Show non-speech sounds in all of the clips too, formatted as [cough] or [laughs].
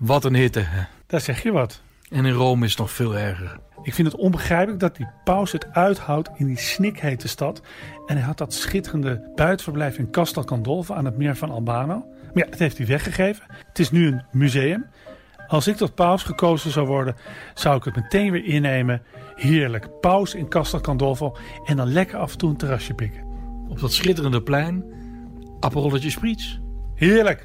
wat een hitte. hè. Daar zeg je wat. En in Rome is het nog veel erger. Ik vind het onbegrijpelijk dat die paus het uithoudt in die snikhete stad. En hij had dat schitterende buitenverblijf in Castel Gandolfo aan het meer van Albano. Maar ja, dat heeft hij weggegeven. Het is nu een museum. Als ik tot paus gekozen zou worden, zou ik het meteen weer innemen. Heerlijk, paus in Castel Gandolfo. En dan lekker af en toe een terrasje pikken. Op dat schitterende plein, Aperolletje Spriets. Heerlijk.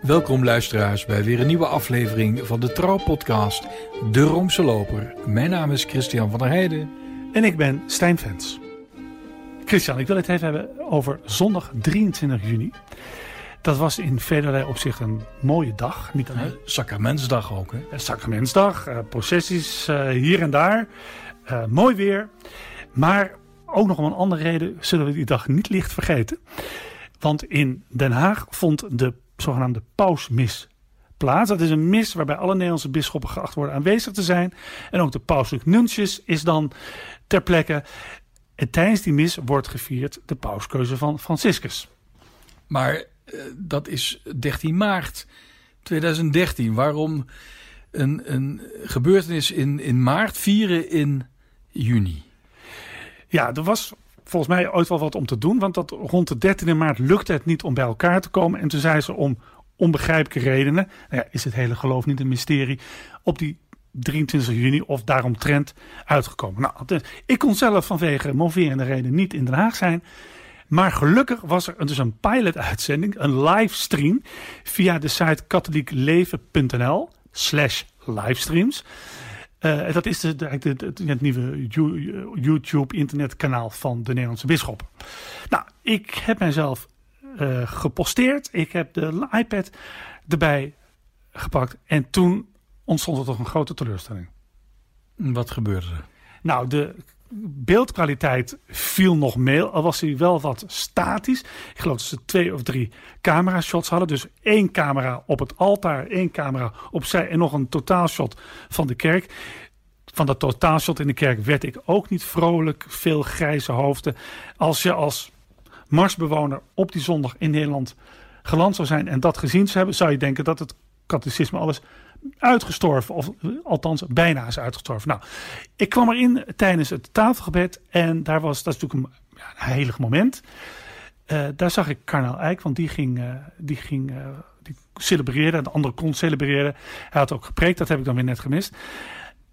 Welkom luisteraars bij weer een nieuwe aflevering van de Trouw-podcast De Roomse Loper. Mijn naam is Christian van der Heijden. En ik ben Stijn Vens. Christian, ik wil het even hebben over zondag 23 juni. Dat was in velerlei opzicht een mooie dag. Niet alleen Sacramentsdag ook, hè? eh, Sacramentsdag, eh, processies eh, hier en daar. Mooi weer. Maar ook nog om een andere reden zullen we die dag niet licht vergeten. Want in Den Haag vond de zogenaamde pausmis plaats. Dat is een mis waarbij alle Nederlandse bisschoppen geacht worden aanwezig te zijn. En ook de pauselijk nuncius is dan ter plekke. En tijdens die mis wordt gevierd de pauskeuze van Franciscus. Maar eh, dat is 13 maart 2013. Waarom een, een gebeurtenis in, in maart vieren in juni? Ja, er was volgens mij ooit wel wat om te doen. Want dat rond de 13e maart lukte het niet om bij elkaar te komen. En toen zei ze om onbegrijpelijke redenen. Nou ja, is het hele geloof niet een mysterie. Op die 23 juni of daaromtrent uitgekomen. Nou, dus ik kon zelf vanwege moverende reden niet in Den Haag zijn. Maar gelukkig was er dus een pilot-uitzending, een livestream, via de site katholiekleven.nl slash livestreams. Eh, dat is de, de, de- de- het nieuwe You- YouTube-internetkanaal van de Nederlandse bisschoppen. Nou, ik heb mijzelf eh, geposteerd. Ik heb de iPad erbij gepakt. En toen ontstond er toch een grote teleurstelling. Wat gebeurde er? Nou, de beeldkwaliteit viel nog mee, al was hij wel wat statisch. Ik geloof dat ze twee of drie camera shots hadden. Dus één camera op het altaar, één camera opzij en nog een totaalshot van de kerk. Van dat totaalshot in de kerk werd ik ook niet vrolijk. Veel grijze hoofden. Als je als marsbewoner op die zondag in Nederland geland zou zijn en dat gezien zou hebben, zou je denken dat het katholicisme alles uitgestorven, of althans bijna is uitgestorven. Nou, ik kwam erin tijdens het tafelgebed en daar was, dat is natuurlijk een, ja, een heilig moment. Eh, daar zag ik Karnel Eijk, want die ging, eh, die ging eh, die celebreerde, de andere kon celebreren. Hij had ook gepreekt, dat heb ik dan weer net gemist.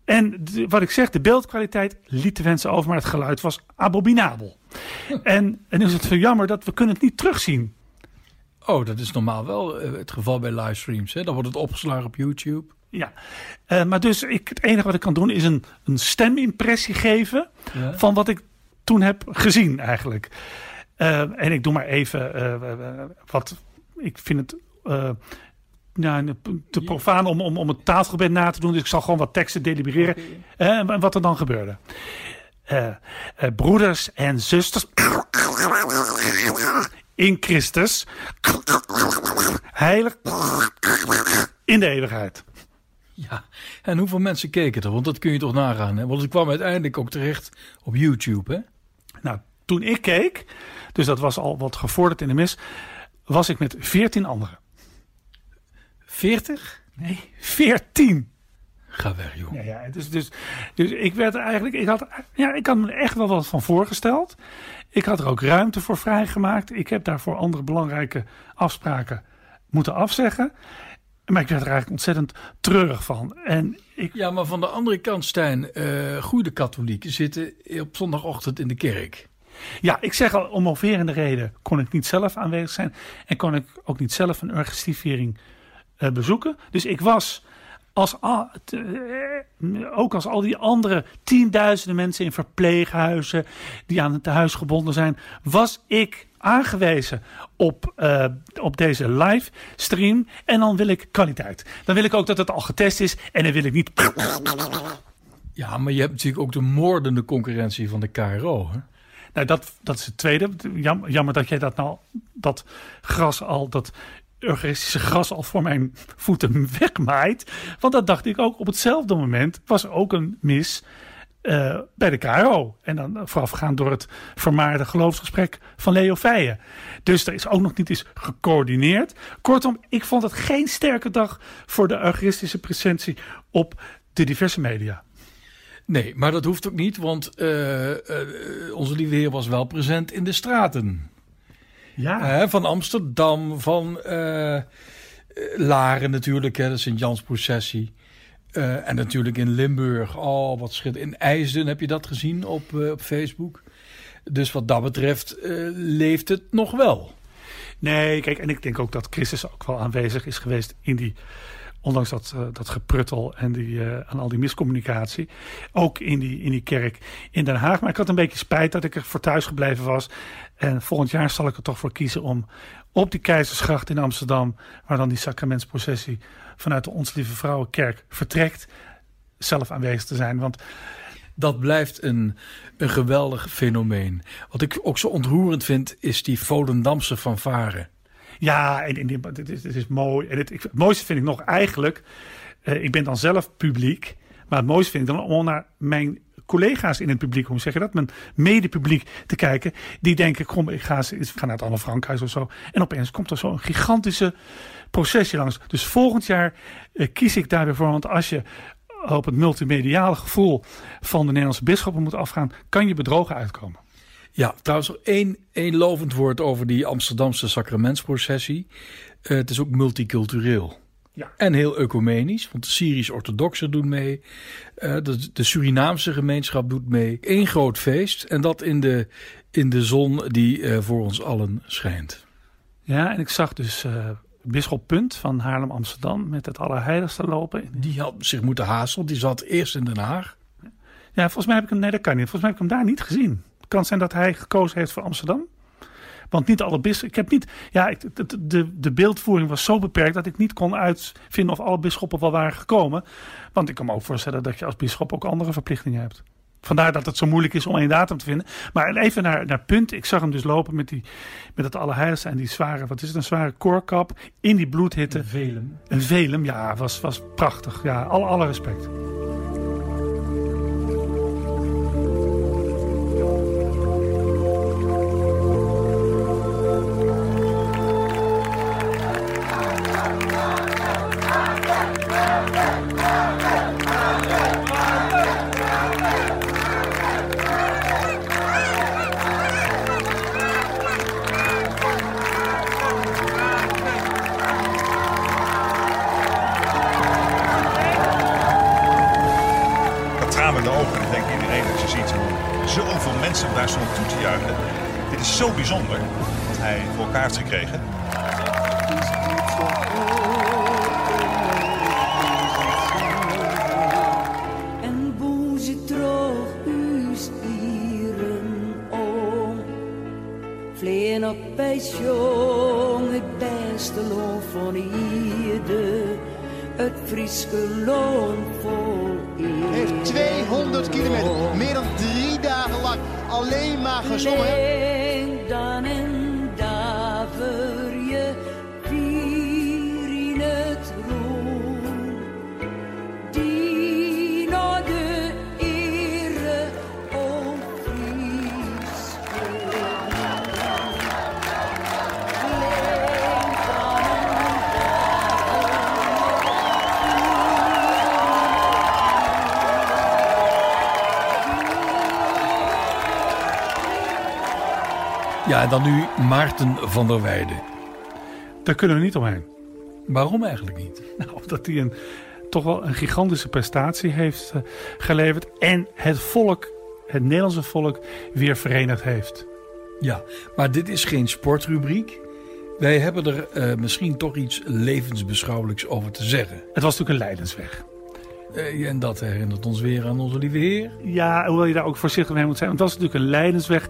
En wat ik zeg, de beeldkwaliteit liet te wensen over, maar het geluid was abominabel. [laughs] En, en is het zo jammer dat we kunnen het niet terugzien. Oh, dat is normaal wel eh, het geval bij livestreams. Hè? Dan wordt het opgeslagen op YouTube. Ja, Eh, maar dus ik, het enige wat ik kan doen is een, een stemimpressie geven Ja. van wat ik toen heb gezien eigenlijk. Eh, en ik doe maar even wat ik vind het nou, te profaan om, om, om het taalgebed na te doen. Dus ik zal gewoon wat teksten delibereren. En wat er dan gebeurde. Broeders en zusters in Christus, heilig in de eeuwigheid. Ja, en hoeveel mensen keken er? Want dat kun je toch nagaan. Hè? Want het kwam uiteindelijk ook terecht op YouTube. Hè? Nou, toen ik keek, dus dat was al wat gevorderd in de mis, was ik met 14 anderen. 40? Nee, 14. Ga weg, joh. Ja, ja, dus, dus, dus ik werd er eigenlijk, ik had, ja, ik had me echt wel wat van voorgesteld. Ik had er ook ruimte voor vrijgemaakt. Ik heb daarvoor andere belangrijke afspraken moeten afzeggen. Maar ik werd er eigenlijk ontzettend treurig van. En ik, Ja, maar van de andere kant, Stijn, eh goede katholieken zitten op zondagochtend in de kerk. ja, ik zeg al, om moverende reden kon ik niet zelf aanwezig zijn. En kon ik ook niet zelf een Eucharistieviering eh, bezoeken. Dus ik was, als t- eh, ook als al die andere tienduizenden mensen in verpleeghuizen... die aan het tehuis gebonden zijn, was ik aangewezen op, eh, op deze livestream. En dan wil ik kwaliteit. Dan wil ik ook dat het al getest is. En dan wil ik niet... Ja, maar je hebt natuurlijk ook de moordende concurrentie van de KRO. Hè? Nou, dat, dat is het tweede. Jam- Jammer dat jij dat nou, dat gras al, dat eucharistische gras al voor mijn voeten wegmaait. Want dat dacht ik ook op hetzelfde moment was er ook een mis uh, bij de KRO. En dan voorafgaand door het vermaarde geloofsgesprek van Leo Feijen. Dus er is ook nog niet eens gecoördineerd. Kortom, ik vond het geen sterke dag voor de eucharistische presentie op de diverse media. Nee, maar dat hoeft ook niet, want uh, uh, onze lieve heer was wel present in de straten. Ja. van Amsterdam, van Laren natuurlijk, hè, de Sint-Jans-processie. Uh, en natuurlijk in Limburg. Oh, wat schitterend. In IJsden heb je dat gezien op, uh, op Facebook. Dus wat dat betreft leeft het nog wel. Nee, kijk, en ik denk ook dat Christus ook wel aanwezig is geweest in die ondanks dat, uh, dat gepruttel en, die, uh, al die miscommunicatie. Ook in die, in die kerk in Den Haag. Maar ik had een beetje spijt dat ik er voor thuis gebleven was. En volgend jaar zal ik er toch voor kiezen om op die Keizersgracht in Amsterdam, waar dan die sacramentsprocessie vanuit de Ons Lieve Vrouwenkerk vertrekt, zelf aanwezig te zijn. Want dat blijft een, een geweldig fenomeen. Wat ik ook zo ontroerend vind, is die Volendamse fanfare. Ja, en, het, is, is mooi. En het, het, mooiste vind ik nog eigenlijk, uh, ik ben dan zelf publiek, maar het mooiste vind ik dan om naar mijn collega's in het publiek, hoe zeg je dat, mijn medepubliek te kijken. Die denken, kom, ik ga, ik ga naar het Anne Frankhuis of zo. En opeens komt er zo'n gigantische processie langs. Dus volgend jaar uh, kies ik daar voor. Want als je op het multimediale gevoel van de Nederlandse bisschoppen moet afgaan, kan je bedrogen uitkomen. Ja, trouwens nog één, één lovend woord over die Amsterdamse sacramentsprocessie. Uh, het is ook multicultureel. Ja. En heel ecumenisch, want de Syrisch-orthodoxen doen mee. Uh, de, de, Surinaamse gemeenschap doet mee. Eén groot feest en dat in de, in de zon die uh, voor ons allen schijnt. Ja, en ik zag dus Bisschop Punt van Haarlem-Amsterdam met het Allerheiligste lopen. Die had zich moeten haastelen, die zat eerst in Den Haag. Ja, volgens mij heb ik hem, nee dat kan niet, volgens mij heb ik hem daar niet gezien. Kan zijn dat hij gekozen heeft voor Amsterdam. Want niet alle bisschoppen. Ik heb niet. Ja, ik, de, de, de beeldvoering was zo beperkt dat ik niet kon uitvinden of alle bisschoppen wel waren gekomen. Want ik kan me ook voorstellen dat je als bisschop ook andere verplichtingen hebt. Vandaar dat het zo moeilijk is om één datum te vinden. Maar even naar, naar punt. Ik zag hem dus lopen met, die, met het Allerheiligste en die zware, wat is het, een zware koorkap in die bloedhitte. Een velum. Een velum, ja, was, was prachtig. Ja, alle, alle respect. de ogen. Dan denkt iedereen dat je ziet zoveel mensen daar stonden toe te juichen. Dit is zo bijzonder wat hij voor elkaar heeft gekregen. Vleer op pensioen, het beste loon van ieder. Het Frieske loon voor ieder. Heeft 200 kilometer, meer dan drie dagen lang, alleen maar gezongen. Ja, en dan nu Maarten van der Weijden. Daar kunnen we niet omheen. Waarom eigenlijk niet? [laughs] Nou, omdat hij een, toch wel een gigantische prestatie heeft uh, geleverd. En het volk, het Nederlandse volk, weer verenigd heeft. Ja, maar dit is geen sportrubriek. Wij hebben er uh, misschien toch iets levensbeschouwelijks over te zeggen. Het was natuurlijk een leidensweg. Uh, en dat herinnert ons weer aan onze lieve Heer. Ja, hoewel je daar ook voorzichtig mee moet zijn. Want het was natuurlijk een leidensweg.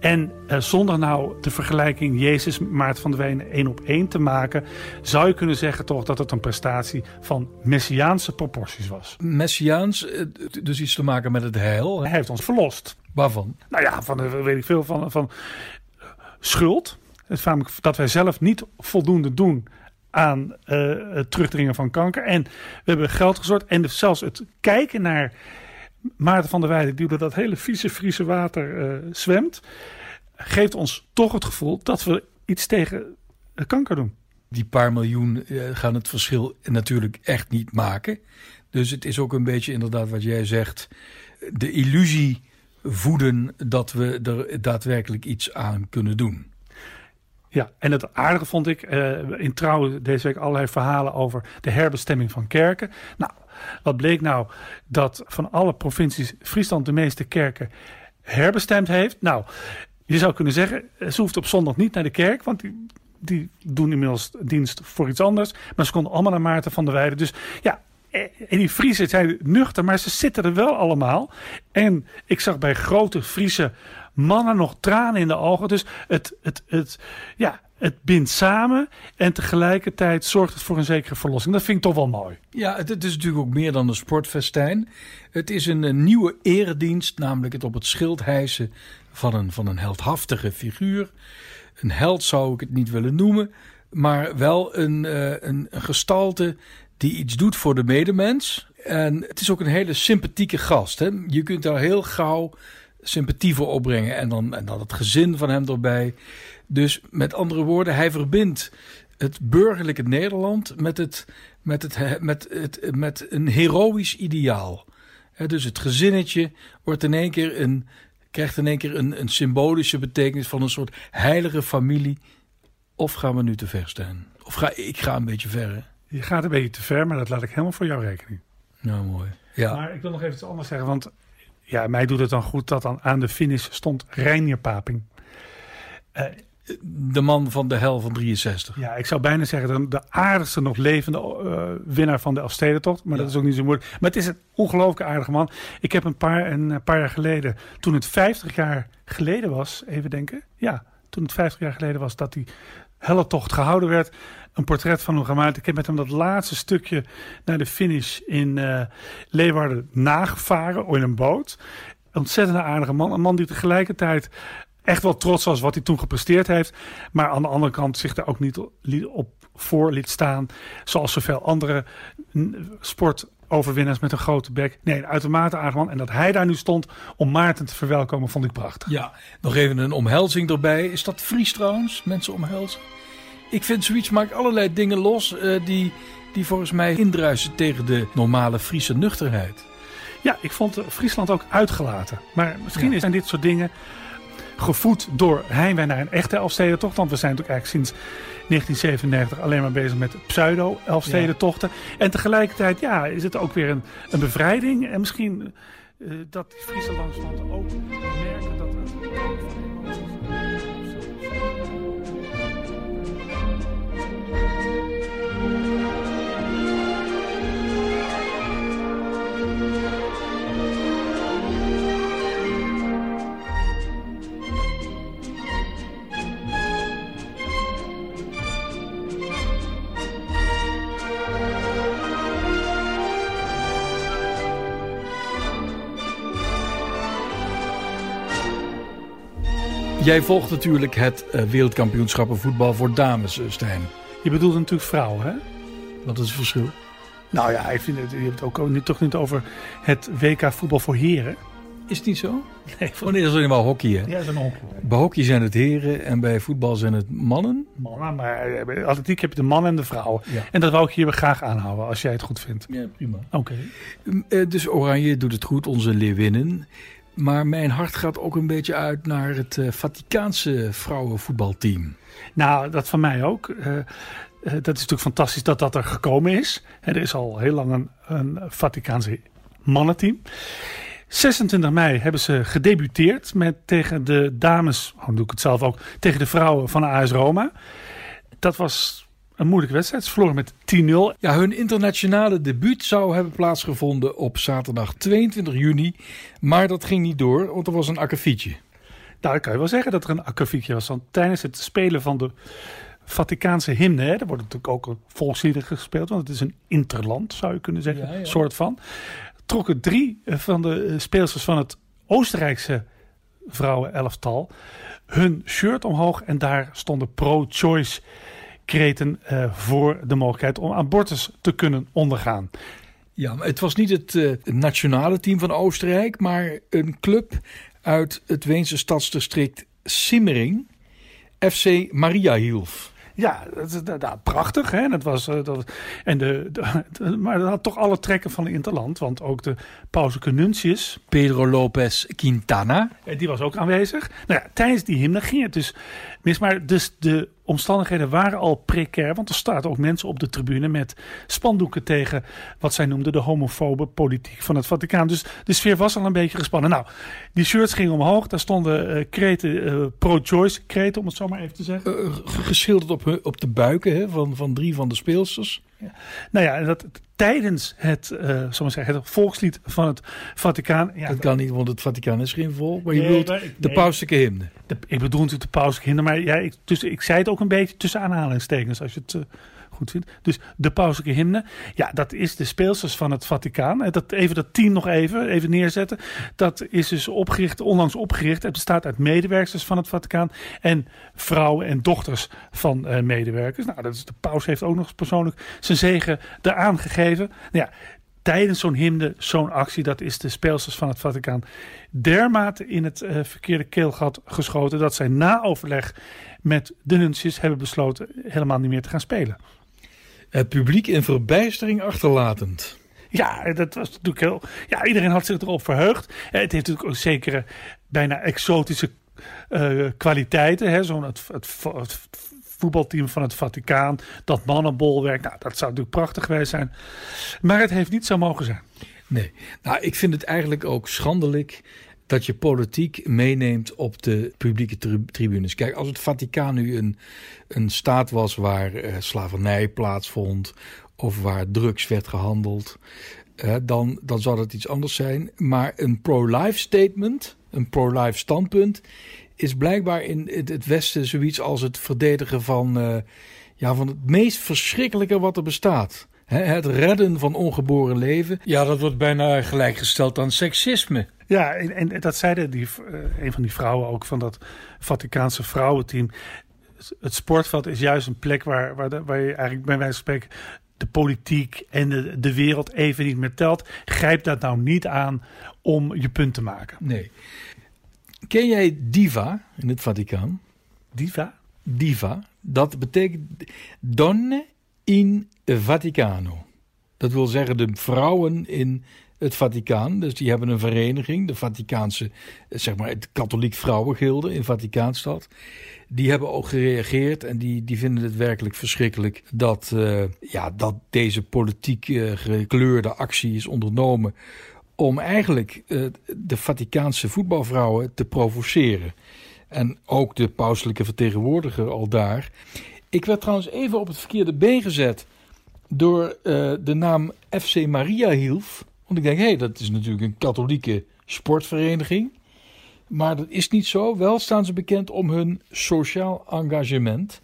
En uh, zonder nou de vergelijking Jezus Maart van de Wenen één op één te maken, zou je kunnen zeggen toch dat het een prestatie van messiaanse proporties was. Messiaans, eh, dus iets te maken met het heil. Hij heeft ons verlost. Waarvan? Nou ja, van weet ik veel van, van schuld. Het dat wij zelf niet voldoende doen aan het terugdringen van kanker. En we hebben geld gezorgd. En zelfs het kijken naar Maarten van der Weijden, die door dat hele vieze Friese water zwemt, geeft ons toch het gevoel dat we iets tegen kanker doen. Die paar miljoen gaan het verschil natuurlijk echt niet maken. Dus het is ook een beetje inderdaad wat jij zegt. De illusie voeden dat we er daadwerkelijk iets aan kunnen doen. Ja, en het aardige vond ik uh, in Trouw deze week allerlei verhalen over de herbestemming van kerken. Nou, wat bleek nou? Dat van alle provincies Friesland de meeste kerken herbestemd heeft. Nou, je zou kunnen zeggen, ze hoeft op zondag niet naar de kerk, want die, doen inmiddels dienst voor iets anders. Maar ze konden allemaal naar Maarten van der Weijden. Dus ja, en die Friesen zijn nuchter, maar ze zitten er wel allemaal. En ik zag bij grote Friese mannen nog tranen in de ogen. Dus het, het, het, ja, het bindt samen en tegelijkertijd zorgt het voor een zekere verlossing. Dat vind ik toch wel mooi. Ja, het, is natuurlijk ook meer dan een sportfestijn. Het is een, nieuwe eredienst, namelijk het op het schild hijsen van een, van een heldhaftige figuur. Een held zou ik het niet willen noemen, maar wel een, uh, een, een gestalte die iets doet voor de medemens. En het is ook een hele sympathieke gast. Hè? Je kunt daar heel gauw sympathie voor opbrengen. En dan, en dan het gezin van hem erbij. Dus met andere woorden, hij verbindt het burgerlijke Nederland met, het, met, het, met, het, met een heroïsch ideaal. dus het gezinnetje wordt in één keer een, krijgt in één keer een, een symbolische betekenis van een soort heilige familie. Of gaan we nu te ver staan? Of ga ik ga een beetje ver? Je gaat een beetje te ver, maar dat laat ik helemaal voor jouw rekening. Nou, mooi. Ja. Maar ik wil nog even iets anders zeggen, want ja, mij doet het dan goed dat dan aan de finish stond Reinier Paping. Uh, de man van de hel van 63. Ja, ik zou bijna zeggen de aardigste nog levende uh, winnaar van de Elfstedentocht. Maar dat is ook niet zo moeilijk. Maar het is een ongelooflijk aardige man. Ik heb een paar, een paar jaar geleden, toen het 50 jaar geleden was, even denken. Ja, toen het 50 jaar geleden was dat die tocht gehouden werd. Een portret van hem gemaakt. Ik heb met hem dat laatste stukje naar de finish in uh, Leeuwarden nagevaren. In een boot. Ontzettend aardige man. Een man die tegelijkertijd echt wel trots was wat hij toen gepresteerd heeft. Maar aan de andere kant zich daar ook niet op voor liet staan. Zoals zoveel andere sportoverwinnaars met een grote bek. Nee, een uitermate aardig man. En dat hij daar nu stond om Maarten te verwelkomen, vond ik prachtig. Ja, nog even een omhelzing erbij. Is dat Fries trouwens? Mensen omhelzen? Ik vind zoiets maakt allerlei dingen los uh, die, die volgens mij indruisen tegen de normale Friese nuchterheid. Ja, ik vond Friesland ook uitgelaten. Maar misschien ja. zijn dit soort dingen gevoed door heimwee naar een echte Elfstedentocht. Want we zijn natuurlijk eigenlijk sinds 1997 alleen maar bezig met pseudo-Elfstedentochten. Ja. En tegelijkertijd ja, is het ook weer een, een bevrijding. En misschien uh, dat die Friese landstanden ook merken dat Jij volgt natuurlijk het uh, wereldkampioenschappen voetbal voor dames, uh, Stijn. Je bedoelt natuurlijk vrouwen, hè? Wat is het verschil? Nou ja, ik vind het, je hebt het ook niet, toch niet over het WK voetbal voor heren. Is het niet zo? Nee, voor nee, dat is alleen maar hockey, hè? Ja, dat is een hockey. Bij hockey zijn het heren en bij voetbal zijn het mannen. Mannen, maar eh, bij atletiek heb je de mannen en de vrouwen. Ja. En dat wou ik hier graag aanhouden, als jij het goed vindt. Ja, prima. Oké. Okay. Dus Oranje doet het goed, onze leeuwinnen. Maar mijn hart gaat ook een beetje uit naar het uh, Vaticaanse vrouwenvoetbalteam. Nou, dat van mij ook. Uh, uh, dat is natuurlijk fantastisch dat dat er gekomen is. er is al heel lang een, een Vaticaanse mannenteam. 26 mei hebben ze gedebuteerd met tegen de dames, oh, doe ik het zelf ook, tegen de vrouwen van AS Roma. Dat was een moeilijke wedstrijd. Ze verloren met 10-0. Ja, hun internationale debuut zou hebben plaatsgevonden op zaterdag 22 juni. Maar dat ging niet door, want er was een akkefietje. Nou, dan kan je wel zeggen dat er een akkefietje was. Want tijdens het spelen van de Vaticaanse hymne, hè, er wordt natuurlijk ook een volkslieder gespeeld, want het is een interland, zou je kunnen zeggen, ja, ja. soort van. Trokken drie van de speelsters van het Oostenrijkse vrouwenelftal hun shirt omhoog en daar stonden pro-choice kreten uh, voor de mogelijkheid om abortus te kunnen ondergaan. Ja, maar het was niet het uh, nationale team van Oostenrijk, maar een club uit het Weense stadsdistrict Simmering, FC Maria Hilf. Ja, dat, dat, dat, prachtig. Hè? Dat was, uh, dat, en de, de, maar dat had toch alle trekken van de Interland. Want ook de pauselijke nuntius... Pedro Lopez Quintana. Die was ook aanwezig. Nou ja, tijdens die hymne ging het dus mis. Maar dus de omstandigheden waren al precair. Want er staat ook mensen op de tribune met spandoeken tegen wat zij noemden de homofobe politiek van het Vaticaan. Dus de sfeer was al een beetje gespannen. Nou, die shirts gingen omhoog. Daar stonden uh, kreten, uh, pro-choice kreten, om het zo maar even te zeggen. Uh, geschilderd op, op de buiken hè, van, van drie van de speelsters. Nou ja, dat, tijdens het, uh, zeggen, het volkslied van het Vaticaan. Ja, dat kan niet, want het Vaticaan is geen volk. Maar je nee, bedoelt nee, de pauselijke hymne. De, ik bedoel natuurlijk de pauselijke hymne. Maar ja, ik, dus, ik zei het ook een beetje tussen aanhalingstekens. Als je het... Uh, goed vindt. Dus de pauselijke hymne. Ja, dat is de speelsters van het Vaticaan. Dat, even dat team nog even, even neerzetten. Dat is dus opgericht, onlangs opgericht. Het bestaat uit medewerkers van het Vaticaan. En vrouwen en dochters van uh, medewerkers. Nou, dat is, de paus heeft ook nog persoonlijk zijn zegen eraan gegeven. Nou ja, tijdens zo'n hymne, zo'n actie, dat is de speelsters van het Vaticaan dermate in het uh, verkeerde keelgat geschoten dat zij na overleg met de nuncius hebben besloten helemaal niet meer te gaan spelen. Het publiek in verbijstering achterlatend. Ja, dat was natuurlijk heel. Ja, iedereen had zich erop verheugd. Het heeft natuurlijk ook zekere, bijna exotische uh, kwaliteiten. Zo'n het, het, het, voetbalteam van het Vaticaan, dat mannenbolwerk. Nou, dat zou natuurlijk prachtig geweest zijn. Maar het heeft niet zo mogen zijn. Nee, nou, ik vind het eigenlijk ook schandelijk dat je politiek meeneemt op de publieke tribunes. Kijk, als het Vaticaan nu een, een staat was waar uh, slavernij plaatsvond of waar drugs werd gehandeld, uh, dan, dan zou dat iets anders zijn. Maar een pro-life statement, een pro-life standpunt, is blijkbaar in het, Westen zoiets als het verdedigen van, uh, ja, van het meest verschrikkelijke wat er bestaat. Het redden van ongeboren leven. Ja, dat wordt bijna gelijkgesteld aan seksisme. Ja, en, en dat zeiden die, uh, een van die vrouwen ook van dat Vaticaanse vrouwenteam. Het sportveld is juist een plek waar, waar, de, waar je eigenlijk bij wijze van spreken de politiek en de, de wereld even niet meer telt. Grijp dat nou niet aan om je punt te maken. Nee. Ken jij diva in het Vaticaan? Diva? Diva. Dat betekent donne in Vaticano. Dat wil zeggen de vrouwen in het Vaticaan. Dus die hebben een vereniging, de Vaticaanse, zeg maar, het katholiek vrouwengilde in Vaticaanstad. Die hebben ook gereageerd en die, die vinden het werkelijk verschrikkelijk dat, uh, ja, dat deze politiek uh, gekleurde actie is ondernomen. Om eigenlijk de Vaticaanse voetbalvrouwen te provoceren. En ook de pauselijke vertegenwoordiger al daar. Ik werd trouwens even op het verkeerde been gezet door de naam FC Maria Hilf. Want ik denk, hé, hey, dat is natuurlijk een katholieke sportvereniging. Maar dat is niet zo. Wel staan ze bekend om hun sociaal engagement.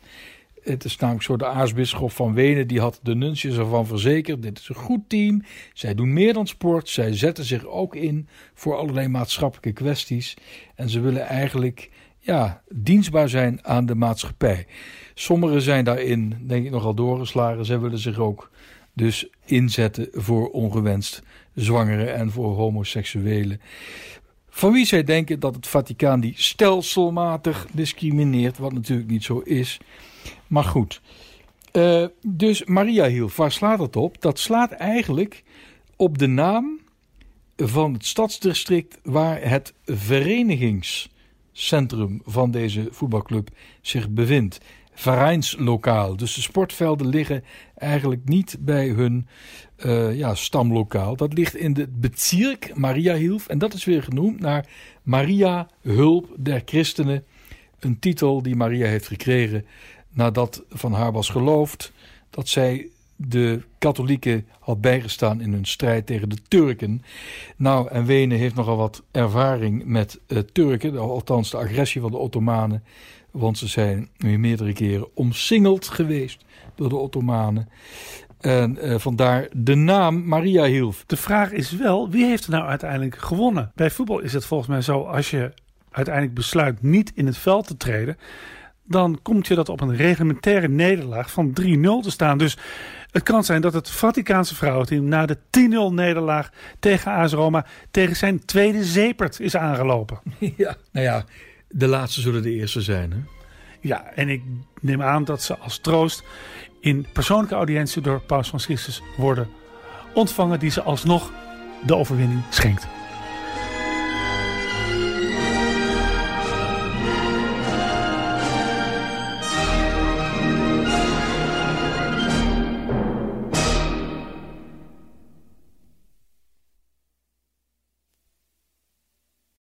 Het is namelijk zo, de aartsbisschop van Wenen, die had de nuncius ervan verzekerd. Dit is een goed team. Zij doen meer dan sport. Zij zetten zich ook in voor allerlei maatschappelijke kwesties. En ze willen eigenlijk ja, dienstbaar zijn aan de maatschappij. Sommigen zijn daarin, denk ik, nogal doorgeslagen. Zij willen zich ook dus inzetten voor ongewenst zwangeren en voor homoseksuelen. Van wie zij denken dat het Vaticaan die stelselmatig discrimineert, wat natuurlijk niet zo is. Maar goed. Uh, dus Maria Hiel, waar slaat het op? Dat slaat eigenlijk op de naam van het stadsdistrict waar het verenigingscentrum van deze voetbalclub zich bevindt vereinslokaal. Dus de sportvelden liggen eigenlijk niet bij hun uh, ja, stamlokaal. Dat ligt in de Bezirk Maria Hilf. En dat is weer genoemd naar Maria Hulp der Christenen. Een titel die Maria heeft gekregen nadat van haar was geloofd dat zij de katholieken had bijgestaan in hun strijd tegen de Turken. Nou, en Wenen heeft nogal wat ervaring met uh, Turken, althans de agressie van de Ottomanen want ze zijn nu meerdere keren omsingeld geweest door de Ottomanen. En uh, vandaar de naam Maria Hilf. De vraag is wel, wie heeft er nou uiteindelijk gewonnen? Bij voetbal is het volgens mij zo, als je uiteindelijk besluit niet in het veld te treden, dan komt je dat op een reglementaire nederlaag van 3-0 te staan. Dus het kan zijn dat het Vaticaanse vrouwenteam na de 10-0 nederlaag tegen AS Roma tegen zijn tweede zepert is aangelopen. [laughs] Ja, nou ja, de laatste zullen de eerste zijn. Hè? Ja, en ik neem aan dat ze als troost in persoonlijke audiëntie door Paus Franciscus worden ontvangen, die ze alsnog de overwinning schenkt.